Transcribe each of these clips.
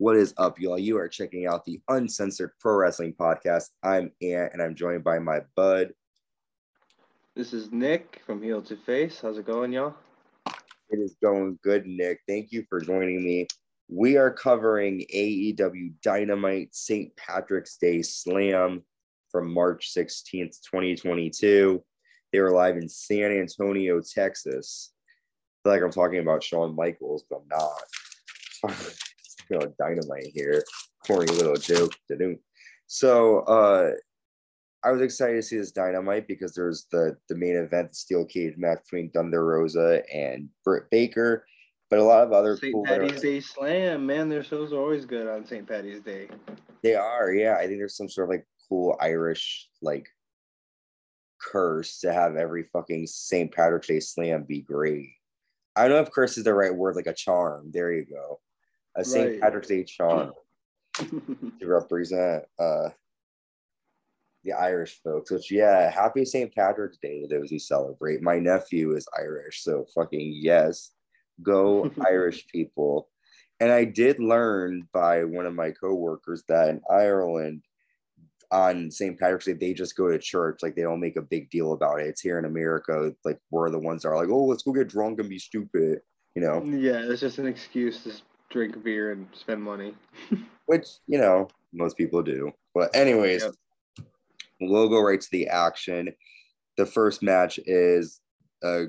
What is up, y'all? You are checking out the Uncensored Pro Wrestling Podcast. I'm Ant, and I'm joined by my bud. This is Nick from Heel to Face. How's it going, y'all? It is going good, Nick. Thank you for joining me. We are covering AEW Dynamite St. Patrick's Day Slam from March 16th, 2022. They were live in San Antonio, Texas. I feel like I'm talking about Shawn Michaels, but I'm not. know, dynamite here. Corny little joke. So uh I was excited to see this dynamite because there's the the main event, the steel cage match between Thunder Rosa and Britt Baker, but a lot of other cool. St. Cool Patty's Day Slam, man, their shows are always good on St. Patty's Day. They are, yeah. I think there's some sort of like cool Irish like curse to have every fucking St. Patrick's Day Slam be great. I don't know if curse is the right word, like a charm. There you go. A St. Right. Patrick's Day charm to represent uh the Irish folks, which yeah, happy St. Patrick's Day to those who celebrate. My nephew is Irish, so fucking yes, go Irish people. And I did learn by one of my coworkers that in Ireland, on St. Patrick's Day, they just go to church. Like they don't make a big deal about it. It's here in America, like we're the ones that are like, oh, let's go get drunk and be stupid, you know? Yeah, it's just an excuse to drink beer and spend money. Which, you know, most people do. But anyways, yep. we'll go right to the action. The first match is a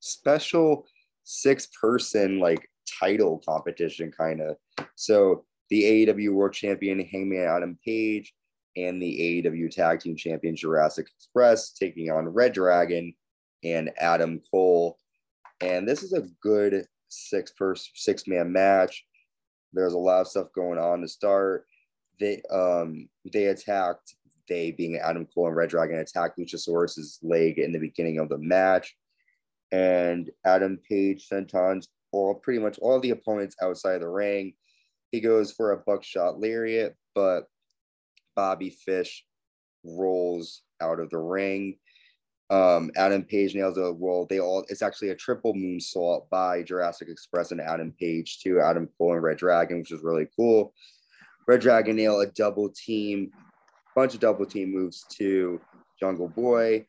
special six person like title competition kind of. So the AEW World Champion Hangman Adam Page and the AEW Tag Team Champion Jurassic Express taking on ReDRagon and Adam Cole. And this is a good six person six man match. There's a lot of stuff going on to start. They um they attacked they being Adam Cole and ReDRagon attacked Luchasaurus's leg in the beginning of the match. And Adam Page sent on all pretty much all the opponents outside the ring. He goes for a buckshot lariat, but Bobby Fish rolls out of the ring. Um, Adam Page nails a roll. They all it's actually a triple moonsault by Jurassic Express and Adam Page to Adam Cole and ReDRagon, which is really cool. ReDRagon nail a double team, bunch of double team moves to Jungle Boy.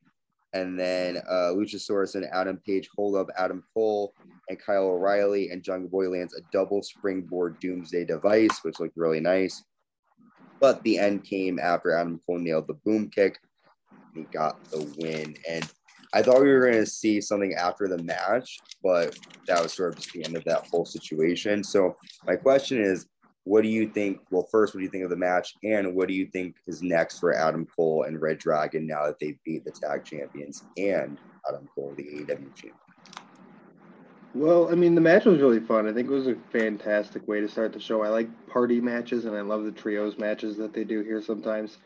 And then uh, Luchasaurus and Adam Page hold up Adam Cole and Kyle O'Reilly, and Jungle Boy lands a double springboard Doomsday device, which looked really nice. But the end came after Adam Cole nailed the boom kick. He got the win. And I thought we were going to see something after the match, but that was sort of just the end of that whole situation. So my question is, what do you think? Well, first, what do you think of the match? And what do you think is next for Adam Cole and ReDRagon now that they beat the tag champions and Adam Cole, the AEW champion? Well, I mean, the match was really fun. I think it was a fantastic way to start the show. I like party matches, and I love the trios matches that they do here sometimes.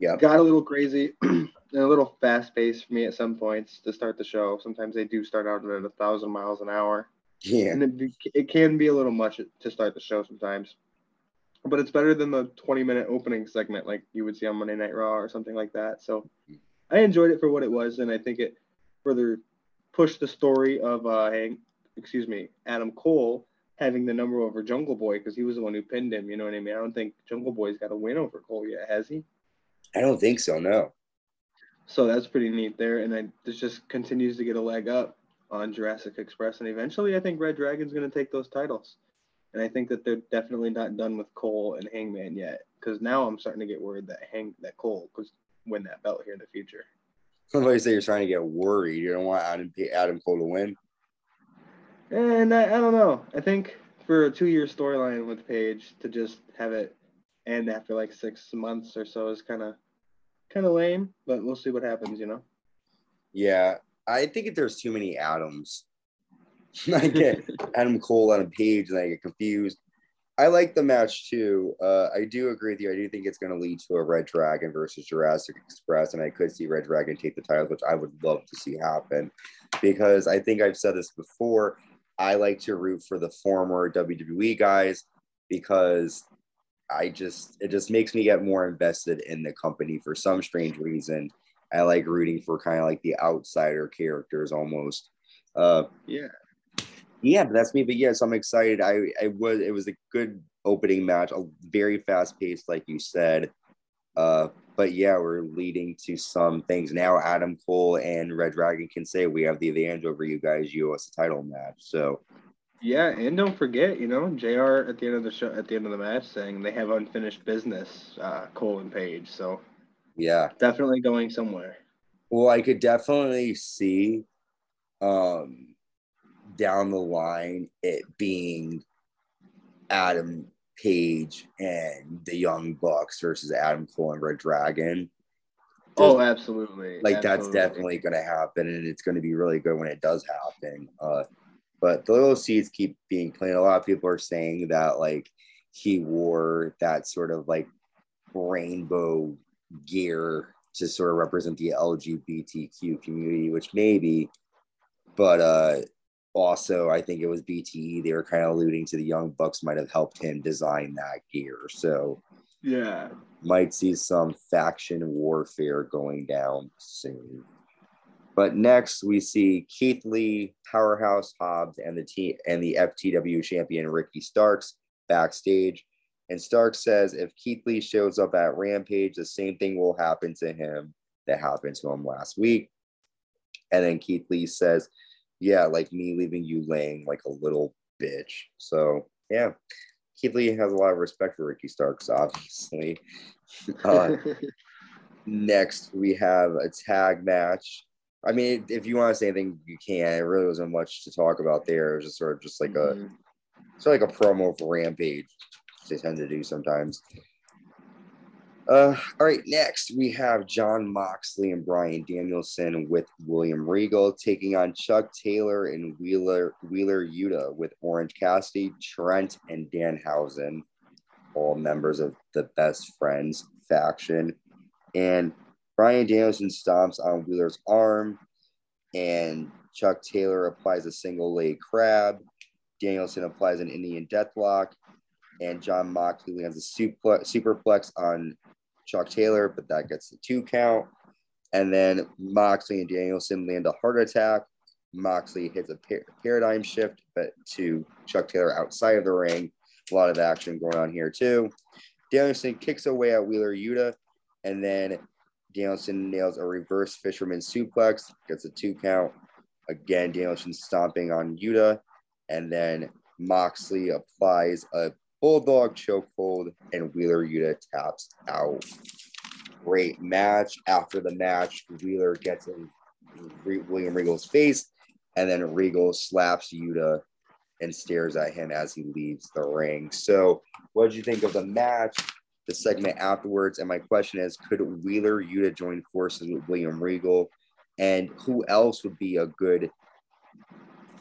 Yeah, got a little crazy and a little fast paced for me at some points to start the show. Sometimes they do start out at a thousand miles an hour. Yeah, and it, it can be a little much to start the show sometimes. But it's better than the 20 minute opening segment like you would see on Monday Night Raw or something like that. So I enjoyed it for what it was, and I think it further pushed the story of uh, Hank excuse me, Adam Cole having the number over Jungle Boy because he was the one who pinned him. You know what I mean? I don't think Jungle Boy's got a win over Cole yet, has he? I don't think so. No. So that's pretty neat there, and then this just continues to get a leg up on Jurassic Express, and eventually I think ReDRagon's going to take those titles. And I think that they're definitely not done with Cole and Hangman yet, because now I'm starting to get worried that Hang that Cole could win that belt here in the future. Somebody say you're trying to get worried. You don't want Adam Adam Cole to win. Eh, and I, I don't know. I think for a two-year storyline with Page to just have it end after like six months or so is kind of kind of lame. But we'll see what happens. You know. Yeah, I think if there's too many Adams. I get Adam Cole, on a Page, and I get confused. I like the match too. Uh, I do agree with you. I do think it's going to lead to a ReDRagon versus Jurassic Express, and I could see ReDRagon take the titles, which I would love to see happen because I think I've said this before. I like to root for the former WWE guys because I just it just makes me get more invested in the company for some strange reason. I like rooting for kind of like the outsider characters almost. Uh, yeah, yeah, but that's me. But yes, I'm excited. I I was it was a good opening match, a very fast paced, like you said. Uh, but yeah, we're leading to some things now. Adam Cole and ReDRagon can say we have the advantage over you guys, you owe U.S. title match. So yeah, and don't forget, you know, Jr. at the end of the show, at the end of the match, saying they have unfinished business, uh, Cole and Page. So yeah, definitely going somewhere. Well, I could definitely see um down the line it being Adam Page and the Young Bucks versus Adam Cole and ReDRagon. oh, absolutely. Like absolutely. that's definitely going to happen, and it's going to be really good when it does happen. Uh, but the little seeds keep being planted. A lot of people are saying that like he wore that sort of like rainbow gear to sort of represent the LGBTQ community, which maybe, but uh also I think it was BTE. They were kind of alluding to the Young Bucks might have helped him design that gear. So yeah, might see some faction warfare going down soon. But next we see Keith Lee, Powerhouse Hobbs, and the T and the FTW champion Ricky Starks backstage. And Starks says if Keith Lee shows up at Rampage, the same thing will happen to him that happened to him last week. And then Keith Lee says, Yeah, like me leaving you laying like a little bitch. So yeah, Keith Lee has a lot of respect for Ricky Starks, obviously. Uh, next, we have a tag match I mean, if you want to say anything, you can. It really wasn't much to talk about there. It was just sort of just like a, mm-hmm. sort of like a promo for Rampage. They tend to do sometimes. Uh, all right, next we have Jon Moxley and Bryan Danielson with William Regal taking on Chuck Taylor and Wheeler Wheeler Yuta with Orange Cassidy, Trent, and Danhausen, all members of the Best Friends faction. And Bryan Danielson stomps on Wheeler's arm, and Chuck Taylor applies a single leg crab. Danielson applies an Indian deathlock, and Jon Moxley lands a super, superplex on Chuck Taylor, but that gets the two count. And then Moxley and Danielson land a heart attack. Moxley hits a par- paradigm shift, but to Chuck Taylor outside of the ring. A lot of action going on here too. Danielson kicks away at Wheeler Yuta, and then Danielson nails a reverse fisherman suplex, gets a two count. Again, Danielson stomping on Yuta, and then Moxley applies a bulldog chokehold, and Wheeler Yuta taps out. Great match. After the match, Wheeler gets in William Regal's face, and then Regal slaps Yuta and stares at him as he leaves the ring. So, what did you think of the match? The segment afterwards. And my question is, could Wheeler Yuta join forces with William Regal? And who else would be a good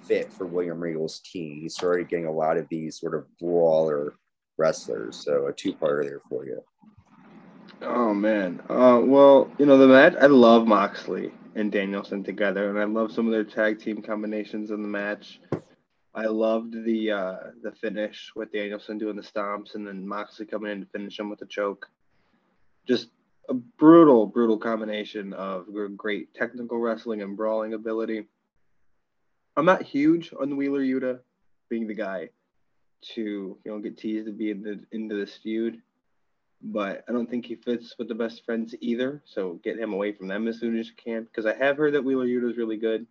fit for William Regal's team? He started getting a lot of these sort of brawler wrestlers. So a two-parter there for you. Oh man. Uh, well, you know the match. I love Moxley and Danielson together, and I love some of their tag team combinations in the match. I loved the uh, the finish with Danielson doing the stomps and then Moxley coming in to finish him with a choke. Just a brutal, brutal combination of great technical wrestling and brawling ability. I'm not huge on Wheeler Yuta being the guy to you know get teased to be in the, into this feud, but I don't think he fits with the best friends either. So get him away from them as soon as you can because I have heard that Wheeler Yuta is really good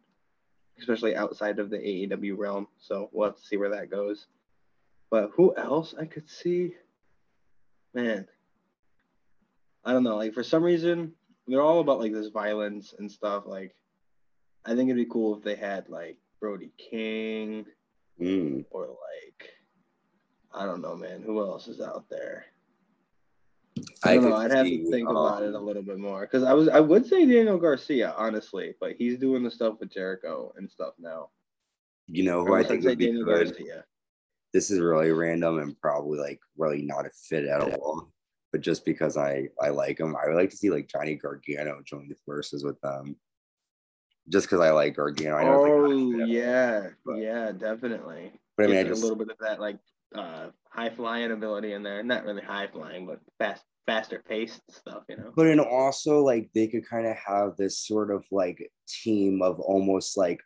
especially outside of the AEW realm. So we'll have to see where that goes. But who else I could see? Man, I don't know. Like for some reason, they're all about like this violence and stuff. Like, I think it'd be cool if they had like Brody King mm. or like I don't know, man. Who else is out there? I don't know. I'd have to think um, about it a little bit more because I was I would say Daniel Garcia honestly, but he's doing the stuff with Jericho and stuff now. You know who I, I think would be Daniel good. Garcia. This is really random and probably like really not a fit at all. But just because I I like him, I would like to see like Johnny Gargano join the forces with them. Just because I like Gargano. I know oh yeah, all, yeah, definitely. But I mean, I just, a little bit of that like uh, high flying ability in there. Not really high flying, but fast, faster paced stuff, you know. But and also like they could kind of have this sort of like team of almost like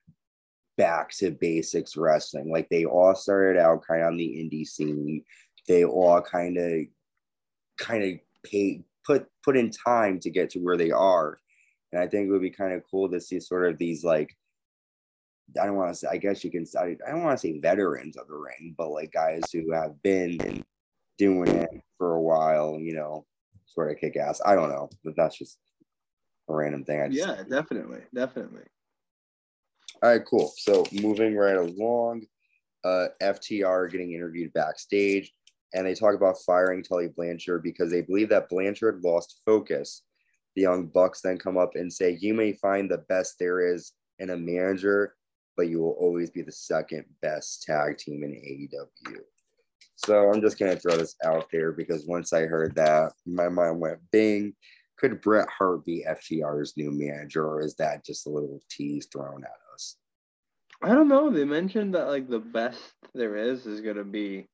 back to basics wrestling. Like they all started out kind of on the indie scene. they all kind of kind of pay put put in time to get to where they are. And I think it would be kind of cool to see sort of these like I don't want to say I guess you can I, I don't want to say veterans of the ring, but like guys who have been doing it for a while, you know, sort of kick ass. I don't know, but that's just a random thing. I just, yeah, definitely, definitely. All right, cool. So moving right along, uh, FTR getting interviewed backstage, and they talk about firing Tully Blanchard because they believe that Blanchard lost focus. The Young Bucks then come up and say, "You may find the best there is in a manager, but you will always be the second best tag team in AEW." So I'm just gonna throw this out there because once I heard that, my mind went bing. Could Bret Hart be FTR's new manager, or is that just a little tease thrown at us? I don't know. They mentioned that like the best there is is gonna be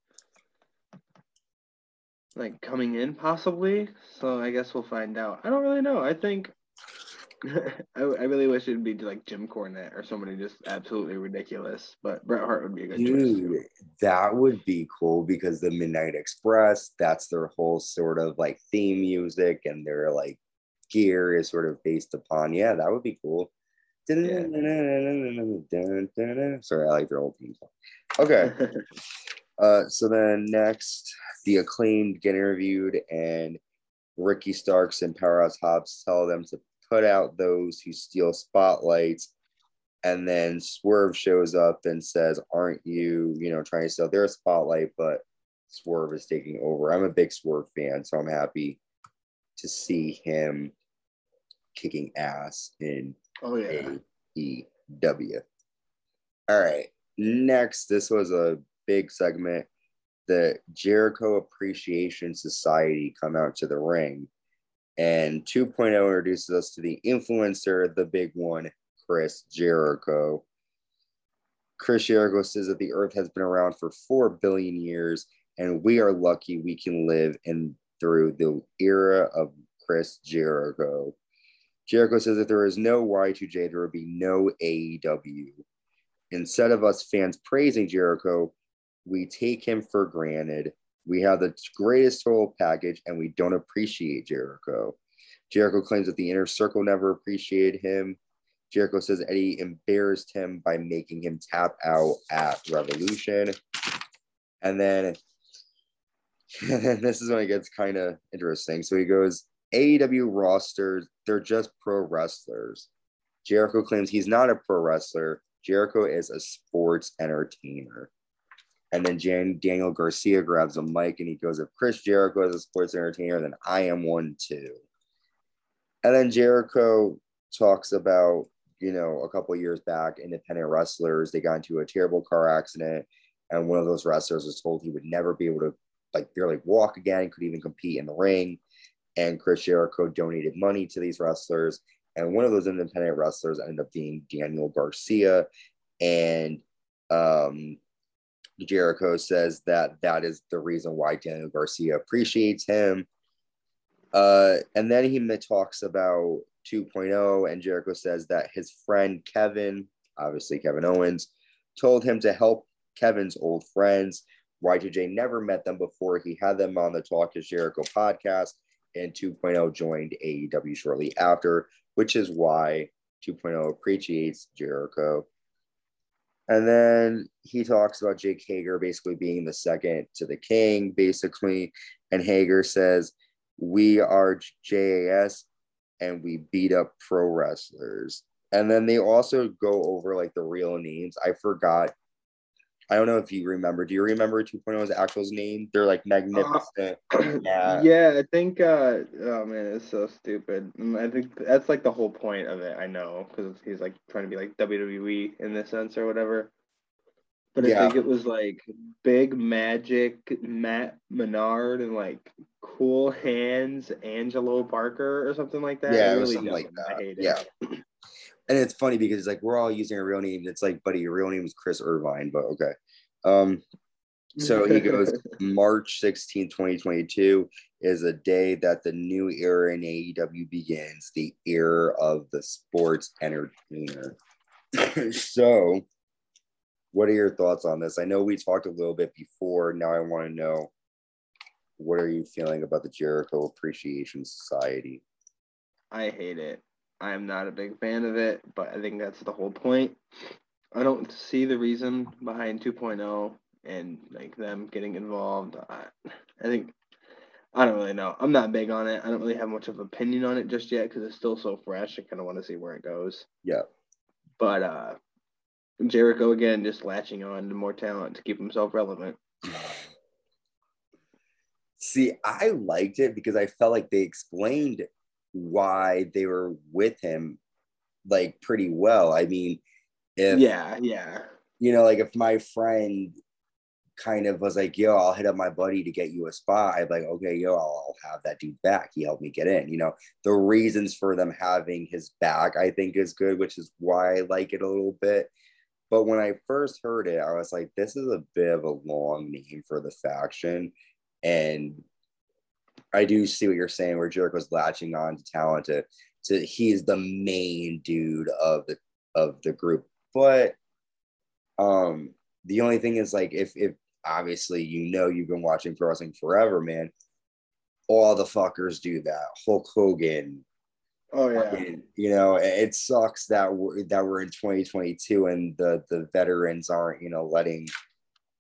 like coming in possibly. So I guess we'll find out. I don't really know. I think I, I really wish it'd be like Jim Cornette or somebody just absolutely ridiculous. But Bret Hart would be a good Dude, choice. That would be cool because the Midnight Express, that's their whole sort of like theme music and their like gear is sort of based upon. Yeah, that would be cool. Yeah. Sorry, I like their old theme song. Okay. uh, so then next, the acclaimed get interviewed and Ricky Starks and Powerhouse Hobbs tell them to put out those who steal spotlights. And then Swerve shows up and says, Aren't you, you know, trying to steal their spotlight? But Swerve is taking over. I'm a big Swerve fan, so I'm happy to see him kicking ass in oh, yeah. AEW. All right. Next, this was a big segment. The Jericho Appreciation Society come out to the ring and 2.0 introduces us to the influencer, the big one, Chris Jericho. Chris Jericho says that the earth has been around for 4 billion years, and we are lucky we can live in through the era of Chris Jericho. Jericho says that there is no Y2J, there would be no AEW. Instead of us fans praising Jericho, we take him for granted we have the greatest total package and we don't appreciate Jericho. Jericho claims that the inner circle never appreciated him. Jericho says Eddie embarrassed him by making him tap out at Revolution. And then, this is when it gets kind of interesting. So he goes, AEW rosters, they're just pro wrestlers. Jericho claims he's not a pro wrestler. Jericho is a sports entertainer. And then Jan, Daniel Garcia grabs a mic and he goes, If Chris Jericho is a sports entertainer, then I am one too. And then Jericho talks about, you know, a couple years back, independent wrestlers, they got into a terrible car accident. And one of those wrestlers was told he would never be able to like barely walk again, could even compete in the ring. And Chris Jericho donated money to these wrestlers. And one of those independent wrestlers ended up being Daniel Garcia. And um, Jericho says that that is the reason why Daniel Garcia appreciates him. Uh, and then he talks about 2.0, and Jericho says that his friend Kevin, obviously Kevin Owens, told him to help Kevin's old friends. Y2J never met them before. He had them on the Talk is Jericho podcast, and 2.0 joined AEW shortly after, which is why 2.0 appreciates Jericho. And then he talks about Jake Hager basically being the second to the king, basically. And Hager says, We are JAS and we beat up pro wrestlers. And then they also go over like the real names. I forgot. I don't know if you remember. Do you remember 2.0's actual name? They're like magnificent. Uh, yeah. yeah, I think. uh Oh man, it's so stupid. Mm, I think that's like the whole point of it. I know because he's like trying to be like WWE in this sense or whatever. But I think it was like Big Magic, Matt Menard, and like Cool Hands, Angelo Parker, or something like that. Yeah, really something like that. Yeah. and it's funny because it's like we're all using our real name. It's like, buddy, your real name is Chris Irvine, but okay. Um, so he goes, March 16, 2022 is a day that the new era in AEW begins, the era of the sports entertainer. so what are your thoughts on this? I know we talked a little bit before. Now I want to know what are you feeling about the Jericho Appreciation Society? I hate it. I am not a big fan of it, but I think that's the whole point. I don't see the reason behind 2.0 and like them getting involved. I, I think I don't really know. I'm not big on it. I don't really have much of an opinion on it just yet because it's still so fresh. I kind of want to see where it goes. Yeah. But uh Jericho again just latching on to more talent to keep himself relevant. See, I liked it because I felt like they explained why they were with him like pretty well. I mean, if yeah, yeah, you know, like if my friend kind of was like, yo, I'll hit up my buddy to get you a spot. I'd like, okay, yo, I'll, I'll have that dude back. He helped me get in. You know, the reasons for them having his back, I think, is good, which is why I like it a little bit. But when I first heard it, I was like, this is a bit of a long name for the faction. And I do see what you're saying, where Jericho's latching on to talent to, to he's the main dude of the of the group. But um the only thing is like if if obviously you know you've been watching pro wrestling forever, man. All the fuckers do that. Hulk Hogan. Oh yeah. And, you know, it sucks that we're that we're in 2022 and the the veterans aren't, you know, letting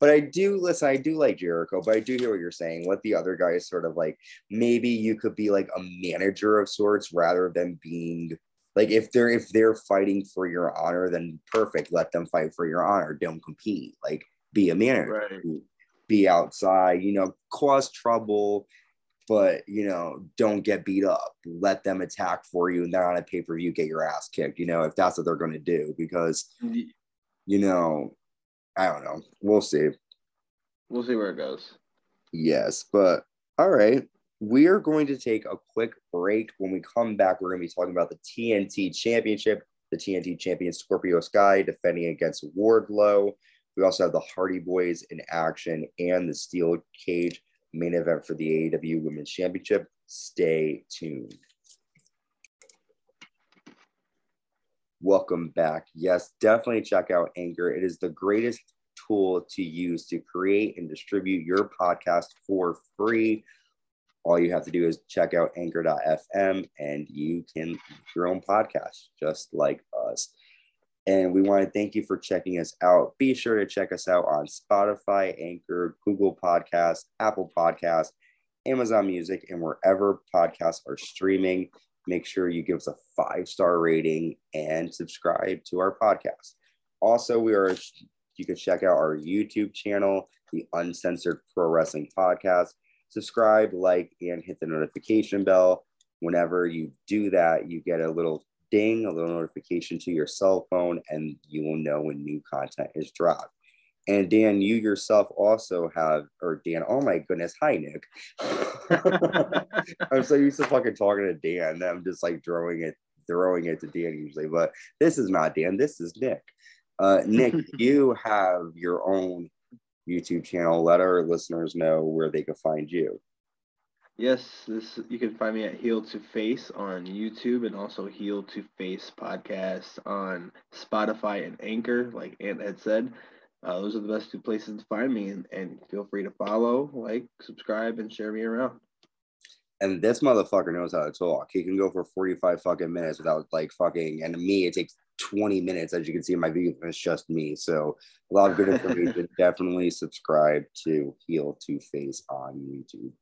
but I do listen, I do like Jericho, but I do hear what you're saying. Let the other guys sort of like maybe you could be like a manager of sorts rather than being like if they're if they're fighting for your honor, then perfect. Let them fight for your honor. Don't compete. Like be a manager. Right. Be outside, you know, cause trouble, but you know, don't get beat up. Let them attack for you, and then on a pay per view, get your ass kicked. You know, if that's what they're going to do, because you know, I don't know. We'll see. We'll see where it goes. Yes, but all right. We are going to take a quick break. When we come back, we're going to be talking about the TNT Championship, the TNT champion Scorpio Sky defending against Wardlow. We also have the Hardy Boys in action and the Steel Cage main event for the AEW Women's Championship. Stay tuned. Welcome back. Yes, definitely check out Anchor. It is the greatest tool to use to create and distribute your podcast for free. All you have to do is check out anchor.fm and you can your own podcast just like us. And we want to thank you for checking us out. Be sure to check us out on Spotify, Anchor, Google Podcasts, Apple Podcasts, Amazon Music, and wherever podcasts are streaming make sure you give us a five star rating and subscribe to our podcast. Also, we are you can check out our YouTube channel, the Uncensored Pro Wrestling Podcast. Subscribe, like, and hit the notification bell. Whenever you do that, you get a little ding, a little notification to your cell phone, and you will know when new content is dropped. And Dan, you yourself also have, or Dan, oh my goodness, hi Nick. I'm so used to fucking talking to Dan that I'm just like throwing it, throwing it to Dan usually, but this is not Dan, this is Nick. Uh, Nick, you have your own YouTube channel. Let our listeners know where they can find you. Yes, this you can find me at Heel to Face on YouTube and also Heel to Face podcast on Spotify and Anchor, like Ant had said. Uh, those are the best two places to find me, and, and feel free to follow, like, subscribe, and share me around. And this motherfucker knows how to talk. He can go for 45 fucking minutes without like fucking, and me, it takes 20 minutes, as you can see in my video, it's just me. So a lot of good information. Definitely subscribe to Heel to Face on YouTube.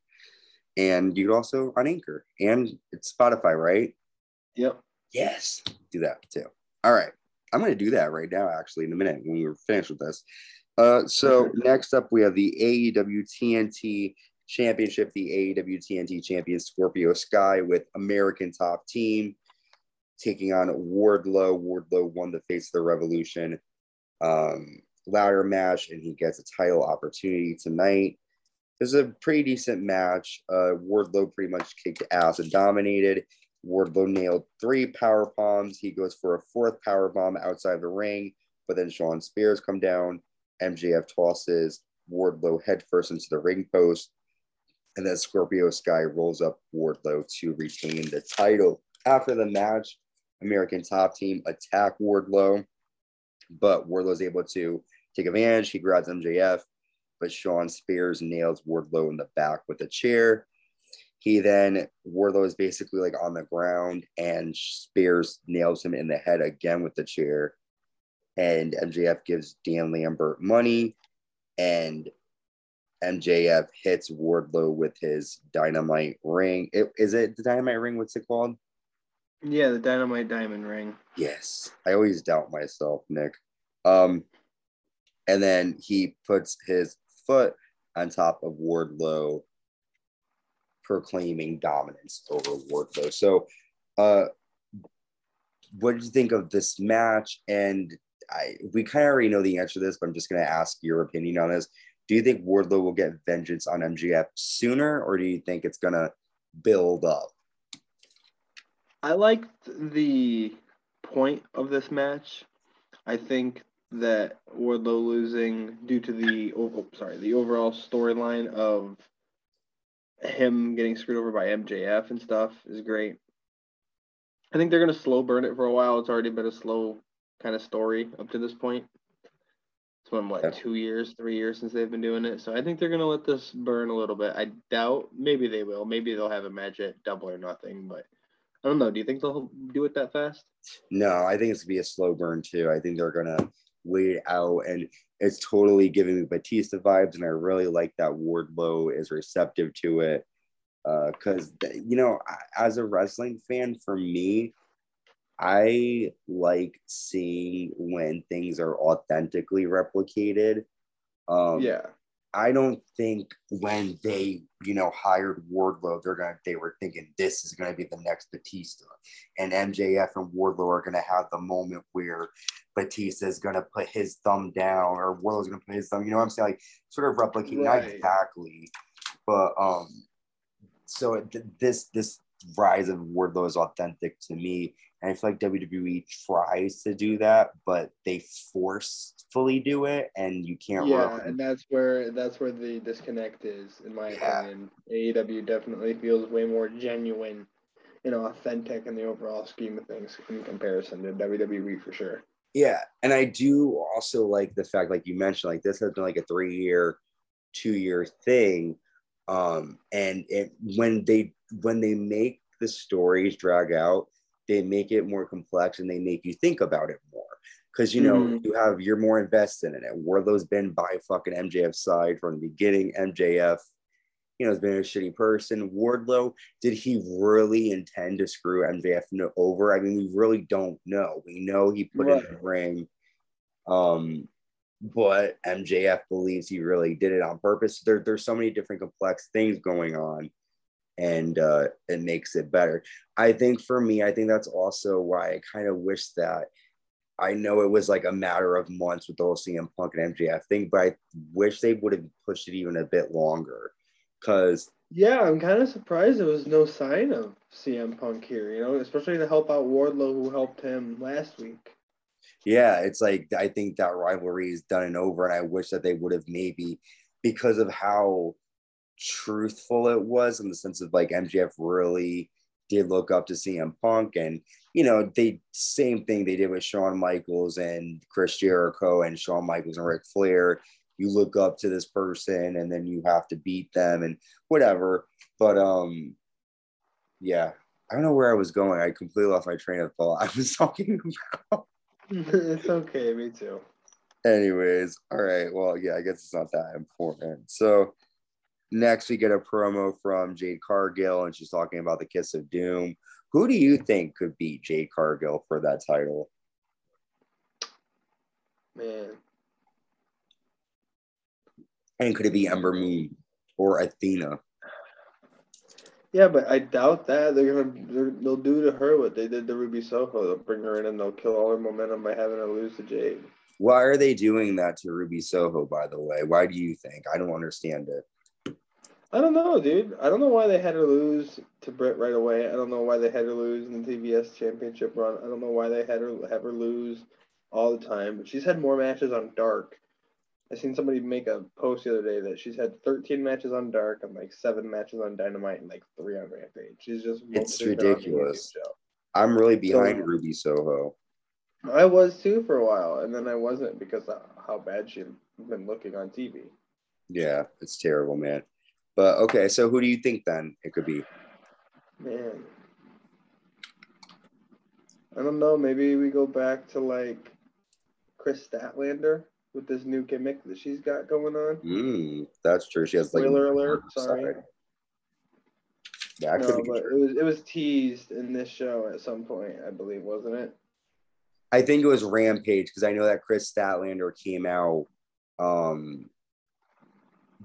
And you also on Anchor and it's Spotify, right? Yep. Yes. Do that too. All right. I'm going to do that right now, actually, in a minute when we're finished with this. Uh, so next up, we have the AEW TNT Championship, the AEW TNT champion Scorpio Sky with American Top Team taking on Wardlow. Wardlow won the Face of the Revolution um, ladder match, and he gets a title opportunity tonight. This is a pretty decent match. Uh, Wardlow pretty much kicked ass and dominated. Wardlow nailed three power bombs. He goes for a fourth power bomb outside the ring, but then Shawn Spears come down. MJF tosses Wardlow headfirst into the ring post, and then Scorpio Sky rolls up Wardlow to retain the title. After the match, American Top Team attack Wardlow, but Wardlow's able to take advantage. He grabs MJF, but Shawn Spears nails Wardlow in the back with a chair. He then Wardlow is basically like on the ground, and Spears nails him in the head again with the chair. And MJF gives Dan Lambert money, and MJF hits Wardlow with his dynamite ring. It, is it the dynamite ring? What's it called? Yeah, the dynamite diamond ring. Yes, I always doubt myself, Nick. Um, and then he puts his foot on top of Wardlow, proclaiming dominance over Wardlow. So, uh, what did you think of this match? And I, we kind of already know the answer to this, but I'm just going to ask your opinion on this. Do you think Wardlow will get vengeance on MGF sooner, or do you think it's going to build up? I liked the point of this match. I think that Wardlow losing due to the oh, sorry the overall storyline of him getting screwed over by MJF and stuff is great. I think they're gonna slow burn it for a while. It's already been a slow kind of story up to this point. It's been what two years, three years since they've been doing it. So I think they're gonna let this burn a little bit. I doubt maybe they will. Maybe they'll have a match at double or nothing, but I don't know. Do you think they'll do it that fast? No, I think it's gonna be a slow burn too. I think they're gonna wait out, and it's totally giving me Batista vibes, and I really like that Wardlow is receptive to it. Because uh, you know, as a wrestling fan, for me, I like seeing when things are authentically replicated. Um, yeah. I don't think when they, you know, hired Wardlow, they're gonna they were thinking this is gonna be the next Batista. And MJF and Wardlow are gonna have the moment where Batista is gonna put his thumb down or Wardlow's gonna put his thumb, you know what I'm saying? Like sort of replicate right. not exactly, but um so this this rise of Wardlow is authentic to me. And I feel like WWE tries to do that, but they forcefully do it, and you can't. Yeah, and that's where that's where the disconnect is, in my yeah. opinion. AEW definitely feels way more genuine and authentic in the overall scheme of things in comparison to WWE for sure. Yeah, and I do also like the fact, like you mentioned, like this has been like a three-year, two-year thing, um, and it when they when they make the stories drag out, they make it more complex and they make you think about it more. Because you know, mm-hmm. you have you're more invested in it. Wardlow's been by fucking MJF's side from the beginning. MJF, you know, has been a shitty person. Wardlow, did he really intend to screw MJF over? I mean, we really don't know. We know he put right. in the ring. Um, but MJF believes he really did it on purpose. There, there's so many different complex things going on and uh, it makes it better. I think for me, I think that's also why I kind of wish that I know it was like a matter of months with the whole CM Punk and MJF thing, but I wish they would have pushed it even a bit longer. Cause yeah, I'm kind of surprised there was no sign of CM Punk here, you know, especially to help out Wardlow who helped him last week. Yeah, it's like I think that rivalry is done and over, and I wish that they would have maybe because of how truthful it was in the sense of like MJF really did look up to CM Punk and you know they same thing they did with Shawn Michaels and Chris Jericho and Shawn Michaels and Ric Flair. You look up to this person and then you have to beat them and whatever. But um yeah, I don't know where I was going. I completely lost my train of thought. I was talking about it's okay, me too. Anyways, all right. Well, yeah, I guess it's not that important. So Next, we get a promo from Jade Cargill, and she's talking about the Kiss of Doom. Who do you think could beat Jade Cargill for that title? Man. And could it be Ember Moon or Athena? Yeah, but I doubt that they're gonna they will do to her what they did to Ruby Soho. They'll bring her in and they'll kill all her momentum by having her lose to Jade. Why are they doing that to Ruby Soho? By the way, why do you think? I don't understand it. I don't know, dude. I don't know why they had her lose to Britt right away. I don't know why they had her lose in the TBS championship run. I don't know why they had her have her lose all the time. But she's had more matches on Dark. I seen somebody make a post the other day that she's had 13 matches on Dark and like seven matches on Dynamite and like three on Rampage. She's just it's ridiculous. I'm really behind so, Ruby Soho. I was too for a while, and then I wasn't because of how bad she'd been looking on TV. Yeah, it's terrible, man. But okay, so who do you think then it could be? Man, I don't know. Maybe we go back to like Kris Statlander with this new gimmick that she's got going on. Mm, that's true. She has like spoiler alert. Sorry. No, but true. it was it was teased in this show at some point, I believe, wasn't it? I think it was Rampage because I know that Kris Statlander came out um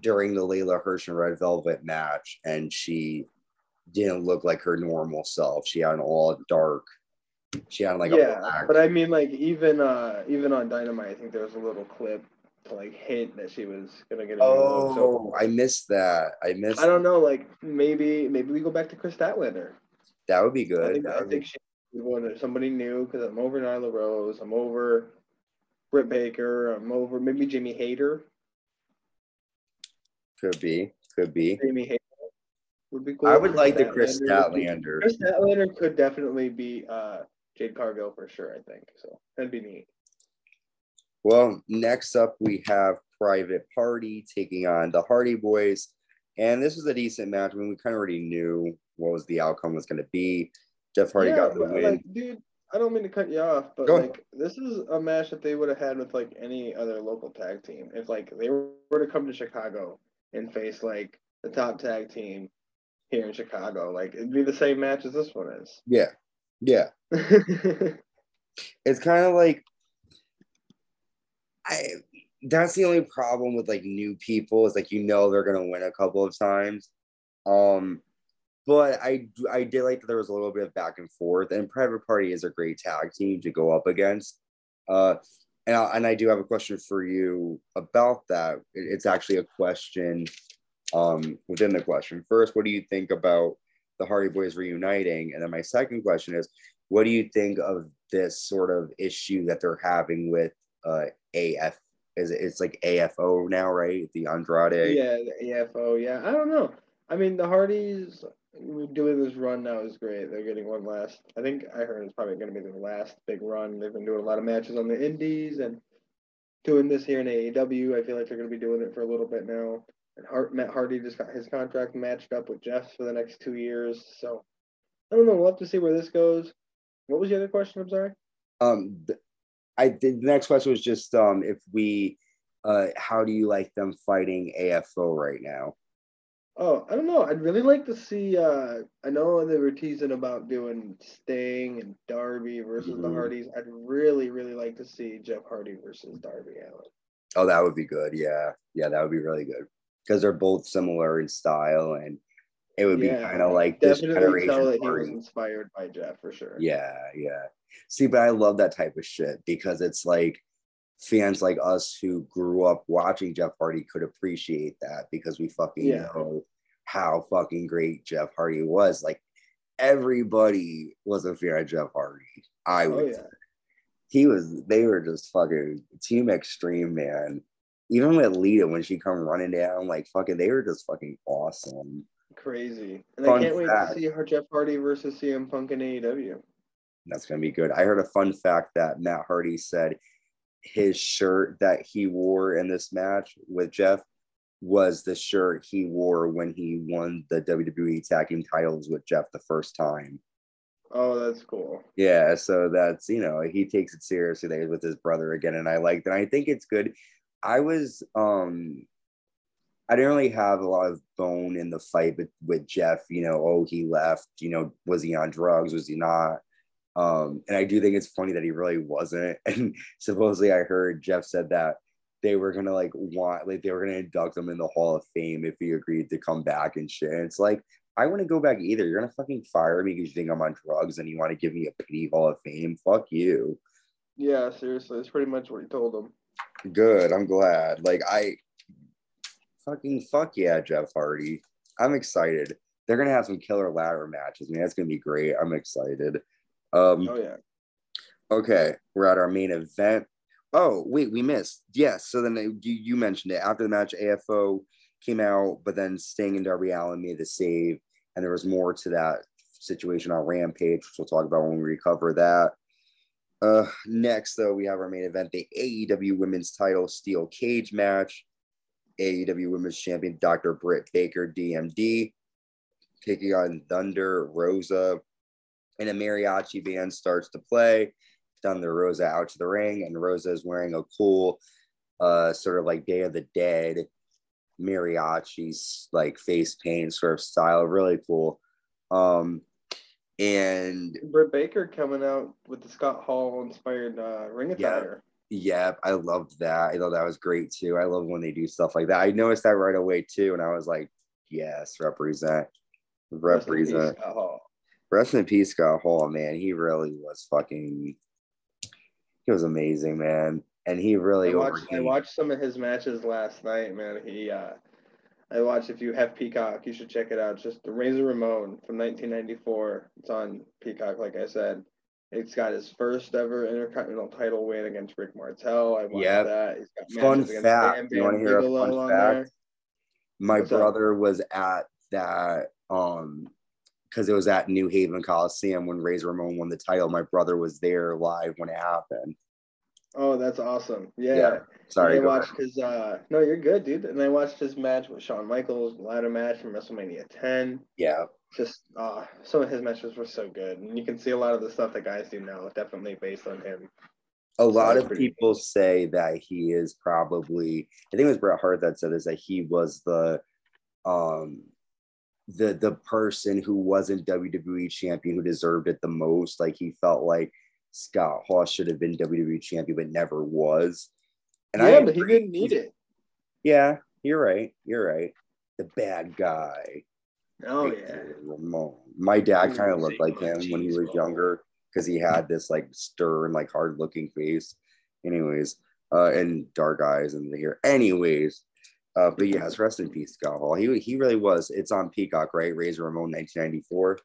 during the Leyla Hirsch and Red Velvet match, and she didn't look like her normal self. She had an all dark. She had like yeah, but I mean, like even uh even on Dynamite, I think there was a little clip to like hint that she was gonna get. A oh, so, I missed that. I missed. I don't know. Like maybe maybe we go back to Kris Statlander. That would be good. I think, I think she wanted somebody new because I'm over Nyla Rose. I'm over Britt Baker. I'm over maybe Jamie Hayter. Could be. Could be. Jamie Hayter would be cool. I would like the Kris Statlander. Kris Statlander could definitely be uh, Jade Cargill for sure. I think so. That'd be neat. Well, next up we have Private Party taking on the Hardy Boys, and this was a decent match. I mean, we kind of already knew what was the outcome was going to be. Jeff Hardy yeah, got the win. Like, dude, I don't mean to cut you off, but Go like ahead. this is a match that they would have had with like any other local tag team. If like they were to come to Chicago and face like the top tag team here in Chicago. Like it'd be the same match as this one is. Yeah. Yeah. it's kind of like I that's the only problem with like new people is like you know they're gonna win a couple of times. Um but I I did like that there was a little bit of back and forth and Private Party is a great tag team to go up against. Uh and I, and I do have a question for you about that. It's actually a question um, within the question. First, what do you think about the Hardy Boys reuniting? And then my second question is, what do you think of this sort of issue that they're having with uh, AF? Is it, it's like AFO now, right? The Andrade. Yeah, the AFO. Yeah, I don't know. I mean, the Hardys doing this run now is great. They're getting one last. I think I heard it's probably going to be their last big run. They've been doing a lot of matches on the Indies and doing this here in AEW. I feel like they're going to be doing it for a little bit now. And Hart, Matt Hardy just got his contract matched up with Jeff for the next two years. So I don't know. We'll have to see where this goes. What was the other question? I'm sorry. Um, I the next question was just um if we uh how do you like them fighting AFO right now? Oh, I don't know. I'd really like to see. uh I know they were teasing about doing Sting and Darby versus mm-hmm. the Hardys. I'd really, really like to see Jeff Hardy versus Darby Allin. Oh, that would be good. Yeah, yeah, that would be really good because they're both similar in style and it would yeah, be kind of like this generation tell that he was inspired by Jeff for sure. Yeah, yeah. See, but I love that type of shit because it's like fans like us who grew up watching Jeff Hardy could appreciate that because we fucking yeah. know how fucking great Jeff Hardy was. Like everybody was a fan of Jeff Hardy. I was. Oh, yeah. He was. They were just fucking team extreme, man even with Lita when she come running down, like fucking, they were just fucking awesome. Crazy, and fun I can't fact. wait to see her Jeff Hardy versus CM Punk in AEW. That's gonna be good. I heard a fun fact that Matt Hardy said his shirt that he wore in this match with Jeff was the shirt he wore when he won the WWE Tag Team titles with Jeff the first time. Oh, that's cool. Yeah, so that's you know he takes it seriously with his brother again, and I like that. I think it's good I was um I didn't really have a lot of bone in the fight with, with Jeff, you know, oh he left, you know, was he on drugs, was he not? Um, and I do think it's funny that he really wasn't. And supposedly I heard Jeff said that they were gonna like want like they were gonna induct him in the Hall of Fame if he agreed to come back and shit. And it's like I wouldn't go back either. You're gonna fucking fire me because you think I'm on drugs and you want to give me a pity Hall of Fame. Fuck you. Yeah, seriously, that's pretty much what he told him. Good. I'm glad. Like I fucking fuck yeah, Jeff Hardy. I'm excited. They're gonna have some killer ladder matches. I mean, that's gonna be great. I'm excited. Um, oh yeah. Okay, we're at our main event. Oh wait, we missed. Yes. So then you, you mentioned it after the match. AFO came out, but then Sting and Darby Allin made the save, and there was more to that situation on Rampage, which we'll talk about when we recover that. Uh, next, though, we have our main event, the AEW Women's Title Steel Cage match. AEW Women's Champion Dr. Britt Baker, DMD, taking on Thunder Rosa. And a mariachi band starts to play. Thunder Rosa out to the ring, and Rosa is wearing a cool, uh, sort of like Day of the Dead mariachis like face paint sort of style. Really cool. Um, and Britt Baker coming out with the Scott Hall inspired uh, ring attire. Yeah, I loved that. I thought that was great too. I love when they do stuff like that. I noticed that right away too, and I was like, yes, represent, represent. Rest in peace, Rest in peace, Scott Hall. Man, he really was fucking. He was amazing, man, and he really. I watched, I watched some of his matches last night, man. He uh, I watched. If you have Peacock, you should check it out. It's just the Razor Ramon from 1994. It's on Peacock, like I said. It's got his first ever Intercontinental title win against Rick Martel. I watched yep. that. He's got fun fact. you want to hear a fun fact? There. My What's brother was at that um because it was at New Haven Coliseum when Razor Ramon won the title. My brother was there live when it happened. Oh, that's awesome. Yeah. yeah. Sorry. I watched ahead. his uh no, you're good, dude. And I watched his match with Shawn Michaels, ladder match from WrestleMania 10. Yeah. Just uh some of his matches were so good. And you can see a lot of the stuff that guys do now definitely based on him. A lot of people cool. say that he is probably I think it was Bret Hart that said this that he was the um the the person who wasn't WWE champion who deserved it the most. Like he felt like Scott Hall should have been WWE champion, but never was. And yeah, I but he didn't need it. Yeah, you're right. You're right. The bad guy. Oh yeah. Ramon. My dad kind of looked like him when he was younger because he had this like stern, like hard looking face. Anyways, uh, and dark eyes and the hair. Anyways, uh, but yes, rest in peace, Scott Hall. He he really was. It's on Peacock, right? Razor Ramon, 1994.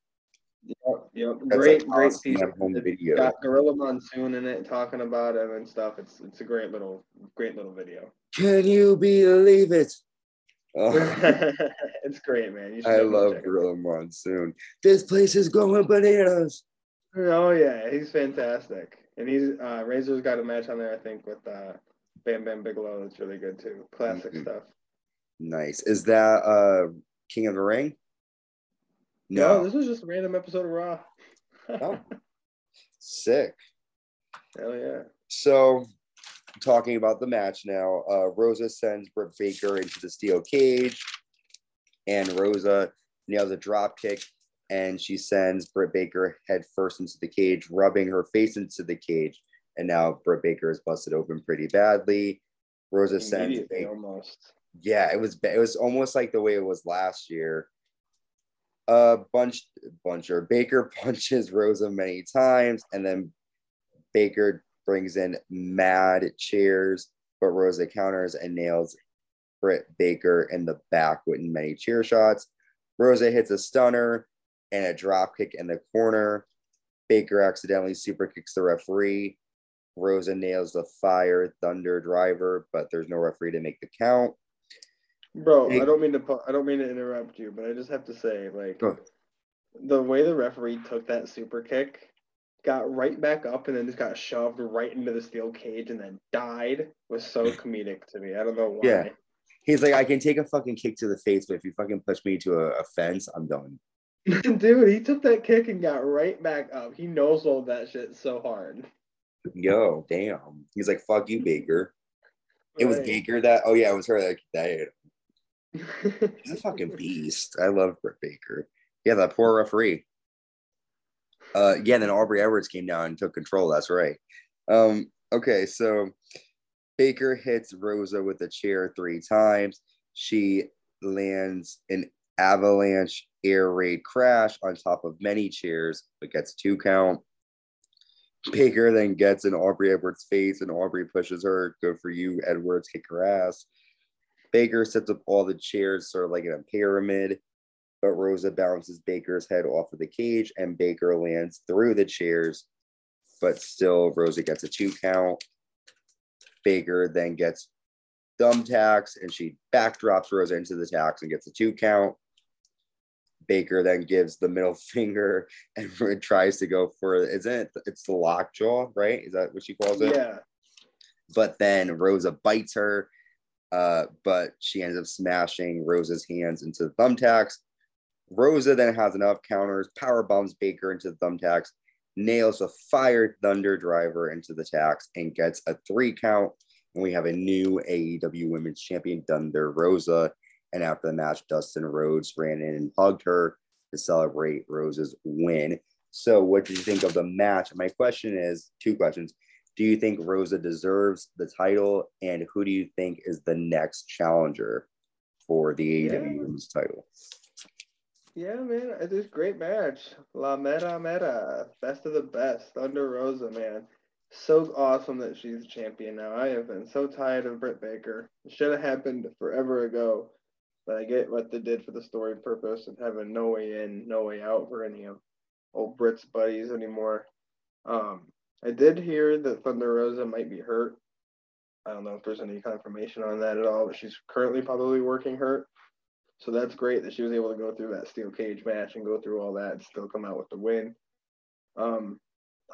Yep, yep. great, great piece. Home video. Got Gorilla Monsoon in it, talking about him and stuff. It's it's a great little, great little video. Can you believe it? Oh. it's great, man. I love Gorilla Monsoon. This place is going bananas. Oh yeah, he's fantastic, and he's uh, Razor's got a match on there, I think, with uh, Bam Bam Bigelow. That's really good too. Classic mm-hmm. stuff. Nice. Is that uh King of the Ring? No, no this was just a random episode of Raw. oh, sick. Hell yeah. So, talking about the match now, uh, Rosa sends Britt Baker into the steel cage, and Rosa nails a drop kick, and she sends Britt Baker head first into the cage, rubbing her face into the cage. And now Britt Baker is busted open pretty badly. Rosa sends almost. Yeah, it was it was almost like the way it was last year uh, bunch buncher Baker punches Rosa many times, and then Baker brings in mad chairs, but Rosa counters and nails Britt Baker in the back with many chair shots. Rosa hits a stunner and a drop kick in the corner. Baker accidentally super kicks the referee. Rosa nails the fire thunder driver, but there's no referee to make the count. Bro, I don't mean to I don't mean to interrupt you, but I just have to say, like, the way the referee took that super kick, got right back up, and then just got shoved right into the steel cage, and then died was so comedic to me. I don't know why. Yeah, he's like, I can take a fucking kick to the face, but if you fucking push me to a, a fence, I'm done. Dude, he took that kick and got right back up. He knows all that shit so hard. Yo, damn. He's like, fuck you, Baker. Right. It was Baker that. Oh yeah, it was her that died. He's a fucking beast. I love Britt Baker. Yeah, that poor referee. Uh, yeah, then Aubrey Edwards came down and took control. That's right. Um, okay, so Baker hits Rosa with a chair three times. She lands an avalanche air raid crash on top of many chairs, but gets two count. Baker then gets in Aubrey Edwards' face, and Aubrey pushes her. Go for you, Edwards. Kick her ass. Baker sets up all the chairs sort of like in a pyramid, but Rosa bounces Baker's head off of the cage and Baker lands through the chairs, but still Rosa gets a two count. Baker then gets thumbtacks and she backdrops Rosa into the tacks and gets a two count. Baker then gives the middle finger and tries to go for isn't it it's the lockjaw, right? Is that what she calls it? Yeah. But then Rosa bites her Uh, but she ends up smashing Rosa's hands into the thumbtacks. Rosa then has enough counters, power bombs Baker into the thumbtacks, nails a fire thunder driver into the tacks, and gets a three count. And we have a new AEW Women's Champion, Thunder Rosa. And after the match, Dustin Rhodes ran in and hugged her to celebrate Rosa's win. So, what did you think of the match? My question is two questions. Do you think Rosa deserves the title? And who do you think is the next challenger for the AEW yeah. Women's title? Yeah, man, it's a great match. La Mera Mera, best of the best. Thunder Rosa, man. So awesome that she's champion now. I have been so tired of Britt Baker. It should have happened forever ago. But I get what they did for the story purpose and having no way in, no way out for any of old Britt's buddies anymore. Um, I did hear that Thunder Rosa might be hurt. I don't know if there's any confirmation on that at all, but she's currently probably working hurt. So that's great that she was able to go through that steel cage match and go through all that and still come out with the win. Um,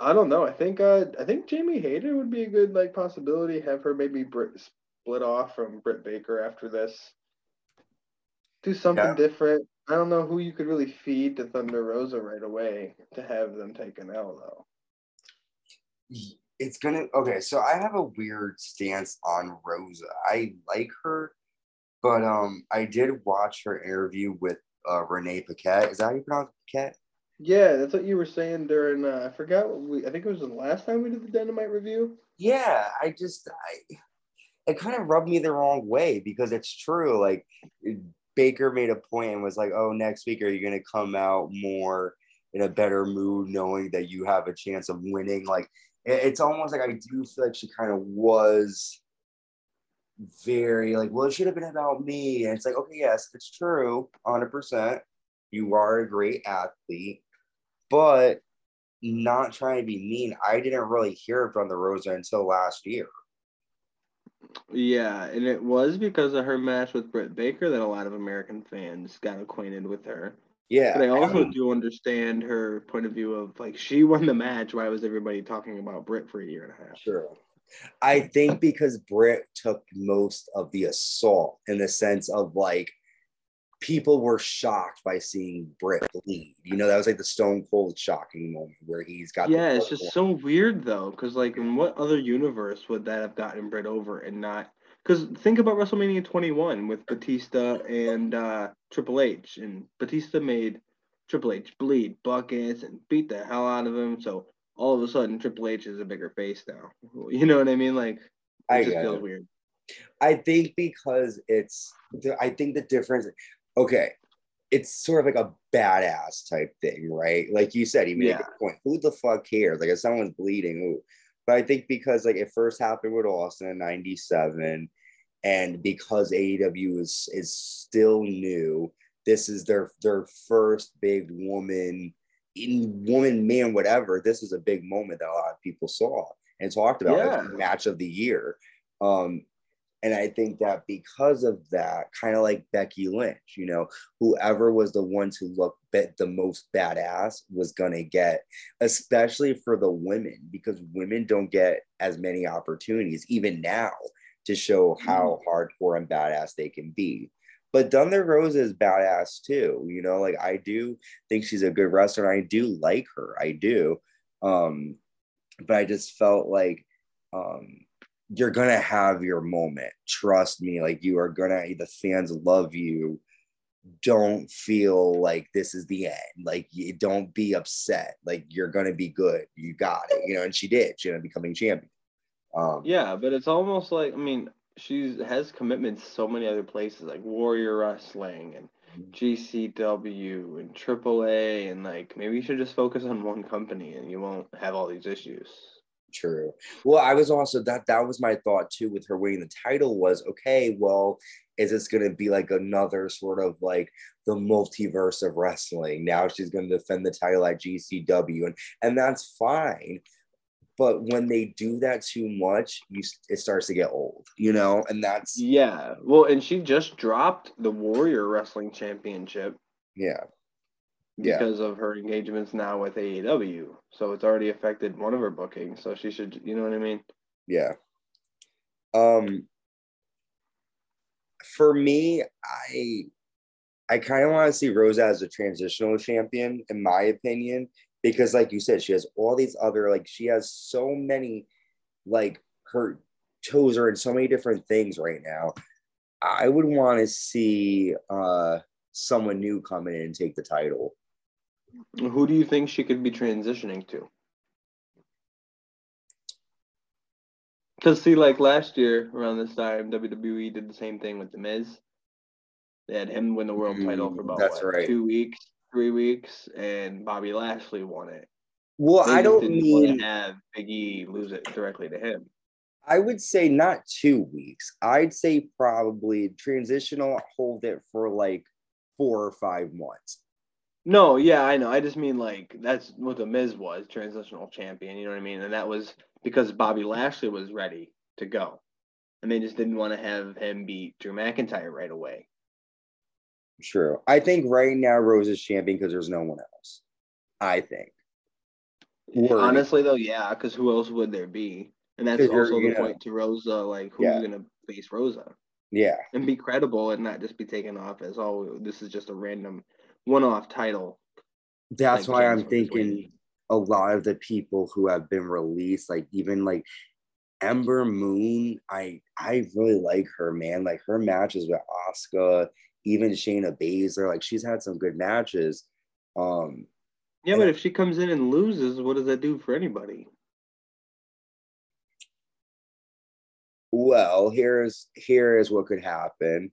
I don't know. I think uh, I think Jamie Hayter would be a good like possibility. Have her maybe Brit, split off from Britt Baker after this do something yeah. different. I don't know who you could really feed to Thunder Rosa right away to have them take an L though. It's gonna okay. So I have a weird stance on Rosa. I like her, but um, I did watch her interview with uh, Renee Paquette. Is that how you pronounce Paquette? Yeah, that's what you were saying during. Uh, I forgot what we. I think it was the last time we did the Dynamite review. Yeah, I just I. It kind of rubbed me the wrong way because it's true. Like Baker made a point and was like, "Oh, next week are you going to come out more in a better mood, knowing that you have a chance of winning?" Like it's almost like I do feel like she kind of was very like, "Well, it should have been about me," and it's like, okay, yes, it's true, hundred percent. You are a great athlete, but not trying to be mean. I didn't really hear from the Rosa until last year. Yeah, and it was because of her match with Britt Baker that a lot of American fans got acquainted with her. Yeah. But I also do understand her point of view of like she won the match. Why was everybody talking about Britt for a year and a half? Sure. I think because Britt took most of the assault in the sense of like people were shocked by seeing Britt bleed. You know, that was like the stone cold shocking moment where he's got. Yeah, it's just so weird though, because like in what other universe would that have gotten Britt over and not? Because think about WrestleMania 21 with Batista and uh, Triple H, and Batista made Triple H bleed buckets and beat the hell out of him. So all of a sudden, Triple H is a bigger face now. You know what I mean? Like, it I just feels it. weird. I think because it's, I think the difference okay, it's sort of like a badass type thing, right? Like you said, he made yeah. a good point. Who the fuck cares? Like if someone's bleeding, who? But I think because like it first happened with Austin in '97, and because AEW is is still new, this is their their first big woman in woman man whatever. This is a big moment that a lot of people saw and talked about yeah. match of the year. Um, and I think that because of that, kind of like Becky Lynch, you know, whoever was the one to look the most badass was going to get, especially for the women, because women don't get as many opportunities, even now, to show how mm-hmm. hardcore and badass they can be. But Thunder Rose is badass too. You know, like I do think she's a good wrestler. I do like her. I do. Um, but I just felt like um you're gonna have your moment. Trust me, like you are gonna the fans love you. Don't feel like this is the end. Like you don't be upset. Like you're gonna be good. You got it. You know, and she did. She ended up becoming champion. Um, yeah, but it's almost like I mean, she's has commitments so many other places like Warrior Wrestling and GCW and AAA, and like maybe you should just focus on one company and you won't have all these issues. True. Well, I was also that that was my thought too with her winning the title was okay, well, is this going to be like another sort of like the multiverse of wrestling? Now she's going to defend the title at GCW and and that's fine. But when they do that too much, you it starts to get old, you know, and that's yeah. Well, and she just dropped the Warrior Wrestling Championship. Yeah because of her engagements now with AEW. So it's already affected one of her bookings. So she should, you know what I mean? Yeah. Um. for me, I I kind of want to see Rosa as a transitional champion, in my opinion, because like you said, she has all these other like she has so many like her toes are in so many different things right now. I would want to see uh someone new come in and take the title. Who do you think she could be transitioning to? Because see, like last year around this time, WWE did the same thing with The Miz. They had him win the world mm, title for about what, right. two weeks, three weeks, and Bobby Lashley won it. Well, they I don't mean have Big E lose it directly to him. I would say not two weeks. I'd say probably transitional. Hold it for like four or five months. No, yeah, I know. I just mean like that's what the Miz was, transitional champion. You know what I mean? And that was because Bobby Lashley was ready to go, and they just didn't want to have him beat Drew McIntyre right away. True. I think right now Rose is champion because there's no one else. I think. Honestly, though, yeah, because who else would there be? And that's also the point to Rosa. Like, who's yeah. gonna face Rosa? Yeah, and be credible and not just be taken off as oh, this is just a random one-off title. That's like why I'm thinking a lot of the people who have been released, like even like Ember Moon, I I really like her, man. Like her matches with Asuka, even Shayna Baszler, like she's had some good matches. Um Yeah, but if she comes in and loses, what does that do for anybody? Well, here's here is what could happen.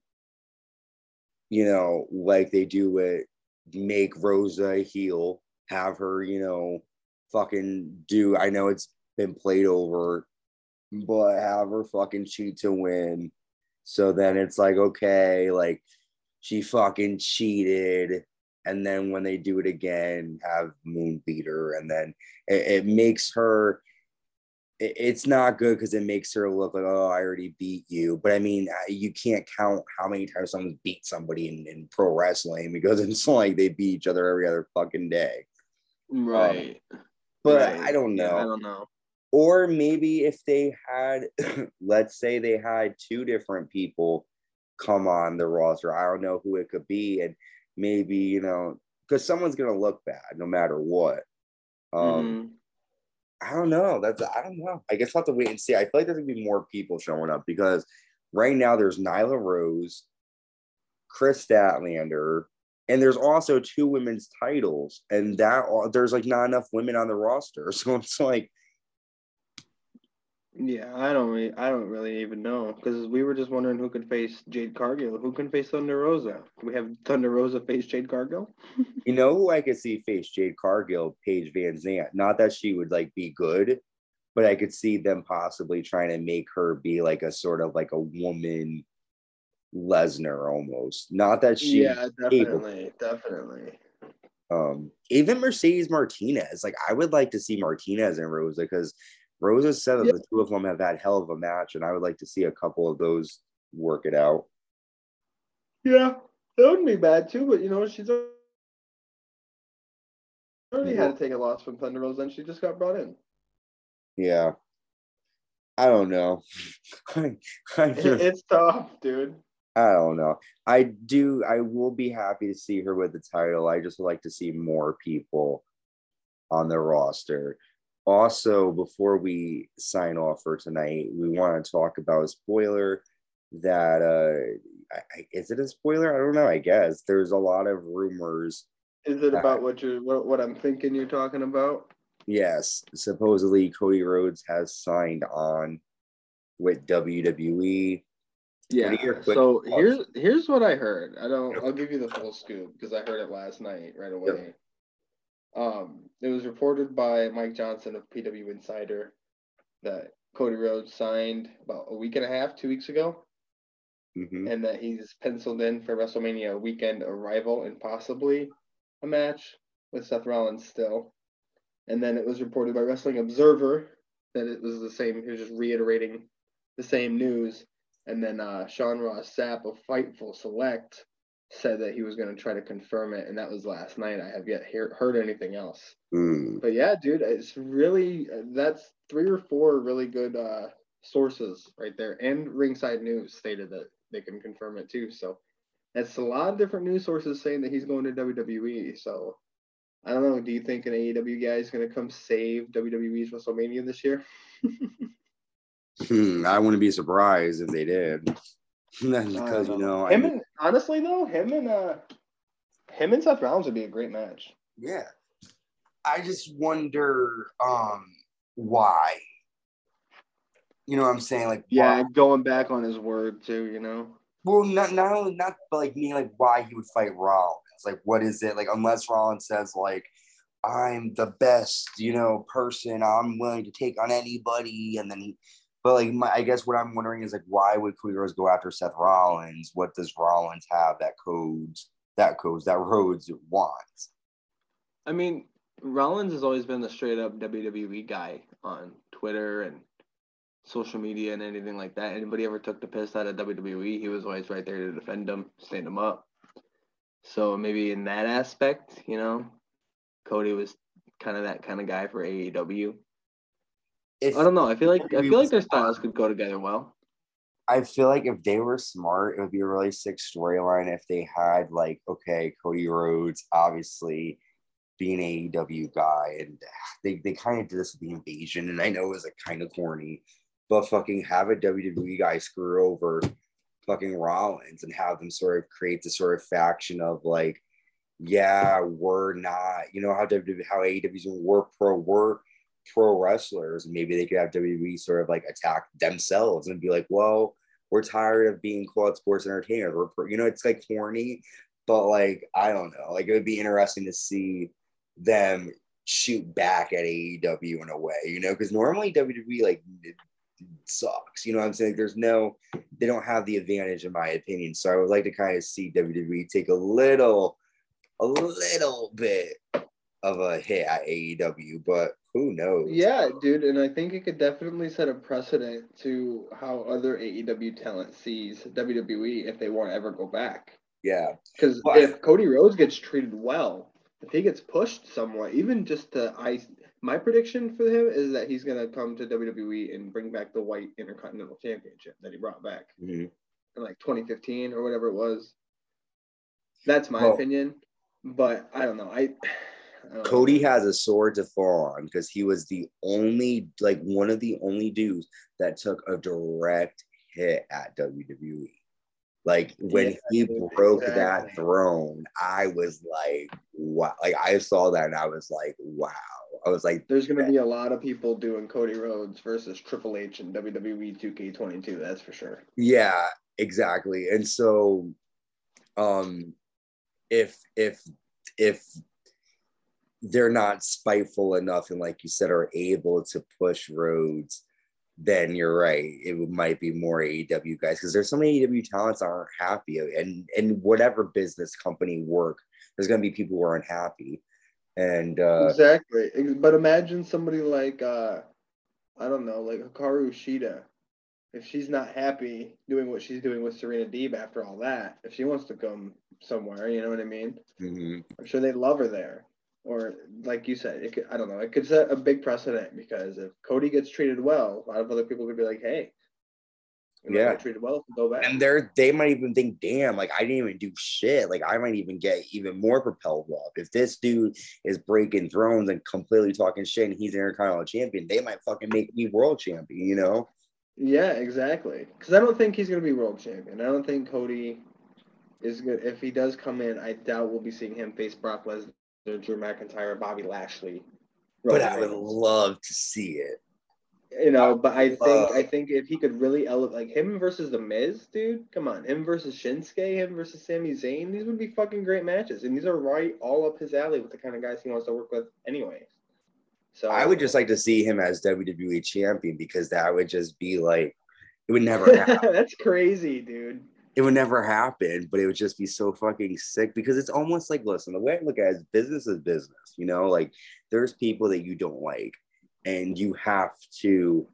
You know, like they do with make Rosa a heel, have her, you know, fucking do. I know it's been played over, but have her fucking cheat to win. So then it's like, okay, like she fucking cheated. And then when they do it again, have Moon beat her. And then it, it makes her it's not good because it makes her look like, oh, I already beat you. But I mean, you can't count how many times someone's beat somebody in, in pro wrestling because it's like they beat each other every other fucking day. Right. Um, but right. I don't know. Yeah, I don't know. Or maybe if they had, let's say they had two different people come on the roster, I don't know who it could be. And maybe, you know, because someone's going to look bad no matter what. Um, mm-hmm I don't know. That's I don't know. I guess I'll have to wait and see. I feel like there's gonna be more people showing up because right now there's Nyla Rose, Kris Statlander, and there's also two women's titles, and that there's like not enough women on the roster. So it's like yeah, I don't really, I don't really even know because we were just wondering who could face Jade Cargill. Who can face Thunder Rosa? we have Thunder Rosa face Jade Cargill? you know who I could see face Jade Cargill? Paige VanZant. Not that she would like be good, but I could see them possibly trying to make her be like a sort of like a woman Lesnar almost. Not that she. Yeah, definitely, definitely. Um, even Mercedes Martinez. Like I would like to see Martinez and Rosa because Rosa said that the two of them have had hell of a match, and I would like to see a couple of those work it out. Yeah, that wouldn't be bad too, but you know, she's already had to take a loss from Thunder Rosa, and she just got brought in. Yeah. I don't know. I, I just, it's tough, dude. I don't know. I do. I will be happy to see her with the title. I just like to see more people on the roster also, before we sign off for tonight, we want to talk about a spoiler that uh I, is it a spoiler? I don't know. I guess there's a lot of rumors. Is it about what you what, what I'm thinking you're talking about? Yes, supposedly Cody Rhodes has signed on with WWE. Yeah. So here's here's what I heard. I don't. I'll give you the full scoop because I heard it last night right away. Yep. Um, it was reported by Mike Johnson of PW Insider that Cody Rhodes signed about a week and a half, two weeks ago, mm-hmm. and that he's penciled in for WrestleMania weekend arrival and possibly a match with Seth Rollins still. And then it was reported by Wrestling Observer that it was the same. He was just reiterating the same news. And then uh, Sean Ross Sapp of Fightful Select said that he was going to try to confirm it, and that was last night. I have yet hear, heard anything else. Mm. But yeah, dude, it's really that's three or four really good uh, sources right there. And Ringside News stated that they can confirm it too. So that's a lot of different news sources saying that he's going to WWE. So I don't know. Do you think an AEW guy is going to come save WWE's WrestleMania this year? hmm, I wouldn't be surprised if they did. because you know, him I, and honestly though, him and uh, him and Seth Rollins would be a great match. Yeah, I just wonder um why. You know what I'm saying? Like, yeah, why? going back on his word too. You know. Well, not not only not like me, like why he would fight Rollins. Like, what is it? Like, unless Rollins says like, I'm the best, you know, person. I'm willing to take on anybody, and then he. But like, my, I guess what I'm wondering is like, why would Cody Rhodes go after Seth Rollins? What does Rollins have that codes that codes that Rhodes wants? I mean, Rollins has always been the straight up WWE guy on Twitter and social media and anything like that. Anybody ever took the piss out of WWE, he was always right there to defend them, stand them up. So maybe in that aspect, you know, Cody was kind of that kind of guy for AEW. If I don't know. I feel like I feel like their styles could go together well. I feel like if they were smart, it would be a really sick storyline if they had like, okay, Cody Rhodes, obviously being an AEW guy, and they, they kind of did this with the invasion, and I know it was like kind of corny, but fucking have a WWE guy screw over fucking Rollins and have them sort of create the sort of faction of like, yeah, we're not, you know how WWE, how AEW's we're pro, we're pro wrestlers. Maybe they could have WWE sort of like attack themselves and be like, well, we're tired of being called sports entertainers. We're, you know, it's like corny, but like I don't know, like it would be interesting to see them shoot back at AEW in a way, you know, because normally WWE like sucks. You know what I'm saying? There's no, they don't have the advantage in my opinion. So I would like to kind of see WWE take a little, a little bit of a hit at AEW, but who knows? Yeah, dude, and I think it could definitely set a precedent to how other AEW talent sees WWE if they want to ever go back. Yeah, because if Cody Rhodes gets treated well, if he gets pushed somewhat, even just to I my prediction for him is that he's gonna come to WWE and bring back the white Intercontinental Championship that he brought back mm-hmm. in like 2015 or whatever it was. That's my well, opinion, but I don't know. I, Cody has a sword to fall on because he was the only, like one of the only dudes that took a direct hit at WWE. Like when yeah, he broke exactly. that throne, I was like, wow. Like I saw that and I was like, wow. I was like, there's going to be a lot of people doing Cody Rhodes versus Triple H and WWE 2K22. That's for sure. Yeah, exactly. And so, um, if if if they're not spiteful enough and, like you said, are able to push Rhodes then you're right. It might be more AEW guys because there's so many AEW talents aren't happy, and and whatever business company work, there's gonna be people who are unhappy, and uh, exactly. But imagine somebody like uh, I don't know, like Hikaru Shida, if she's not happy doing what she's doing with Serena Deeb after all that, if she wants to come somewhere, you know what I mean? Mm-hmm. I'm sure they'd love her there or like you said, it could, I don't know, it could set a big precedent because if Cody gets treated well, a lot of other people could be like, hey, yeah, treated well, go back. And they're they might even think, damn, like I didn't even do shit. Like I might even get even more propelled up. If this dude is breaking thrones and completely talking shit and he's an intercontinental champion, they might fucking make me world champion, you know? Yeah, exactly. Because I don't think he's gonna be world champion. I don't think Cody is good. If he does come in, I doubt we'll be seeing him face Brock Lesnar Drew McIntyre, Bobby Lashley. But I would love to see it. You know, but I think I think if he could really elevate like him versus the Miz, dude, come on, him versus Shinsuke, him versus Sami Zayn, these would be fucking great matches, and these are right all up his alley with the kind of guys he wants to work with, anyways. So I would just like to see him as WWE champion because that would just be like it would never happen. That's crazy, dude it would never happen, but it would just be so fucking sick because it's almost like, listen, the way I look at it is business is business, you know, like there's people that you don't like, and you have to,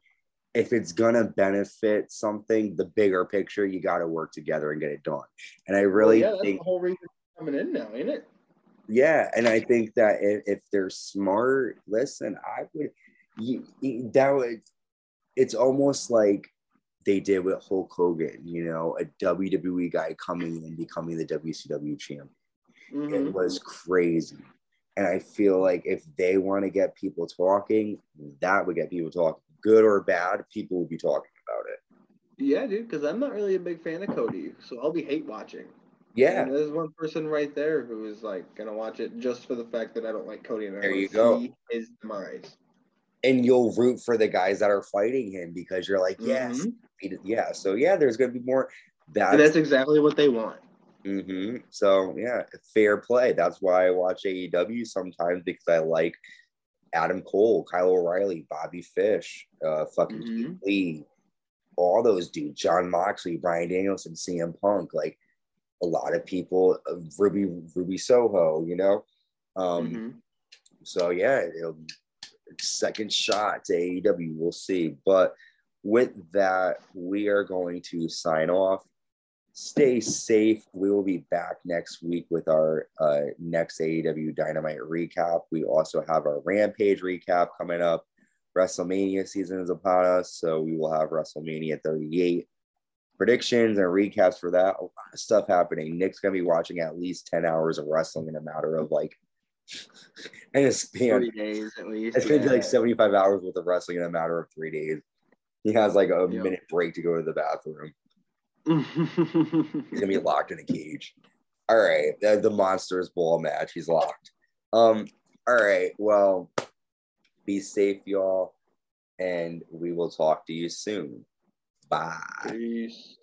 if it's gonna benefit something, the bigger picture, you got to work together and get it done. And I really well, yeah, think the whole reason coming in now, ain't it? Yeah, and I think that if, if they're smart, listen, I would, you, that would, it's almost like they did with Hulk Hogan, you know, a WWE guy coming in becoming the WCW champ. Mm-hmm. It was crazy. And I feel like if they want to get people talking, that would get people talking. Good or bad, people will be talking about it. Yeah, dude, because I'm not really a big fan of Cody, so I'll be hate watching. Yeah, and there's one person right there who is like gonna watch it just for the fact that I don't like Cody and I there you go. his demise. And you'll root for the guys that are fighting him because you're like, yes, mm-hmm. yeah. So yeah, there's gonna be more. That's, and that's exactly what they want. Mm-hmm. So yeah, fair play. That's why I watch AEW sometimes because I like Adam Cole, Kyle O'Reilly, Bobby Fish, uh, fucking mm-hmm. Lee, all those dudes, Jon Moxley, Bryan Danielson, CM Punk, like a lot of people, uh, Ruby Ruby Soho, you know. Um, mm-hmm. So yeah, second shot to AEW, we'll see. But with that, we are going to sign off. Stay safe. We will be back next week with our uh, next AEW Dynamite recap. We also have our Rampage recap coming up. WrestleMania season is upon us, so we will have WrestleMania 38 predictions and recaps for that. A lot of stuff happening. Nick's gonna be watching at least 10 hours of wrestling in a matter of like in a span. Three days at least. It's gonna be like 75 hours worth of wrestling in a matter of three days. He has like a yep. minute break to go to the bathroom. He's gonna be locked in a cage. All right, the, the monsters ball match. He's locked. Um. All right. Well, be safe, y'all, and we will talk to you soon. Bye. Peace.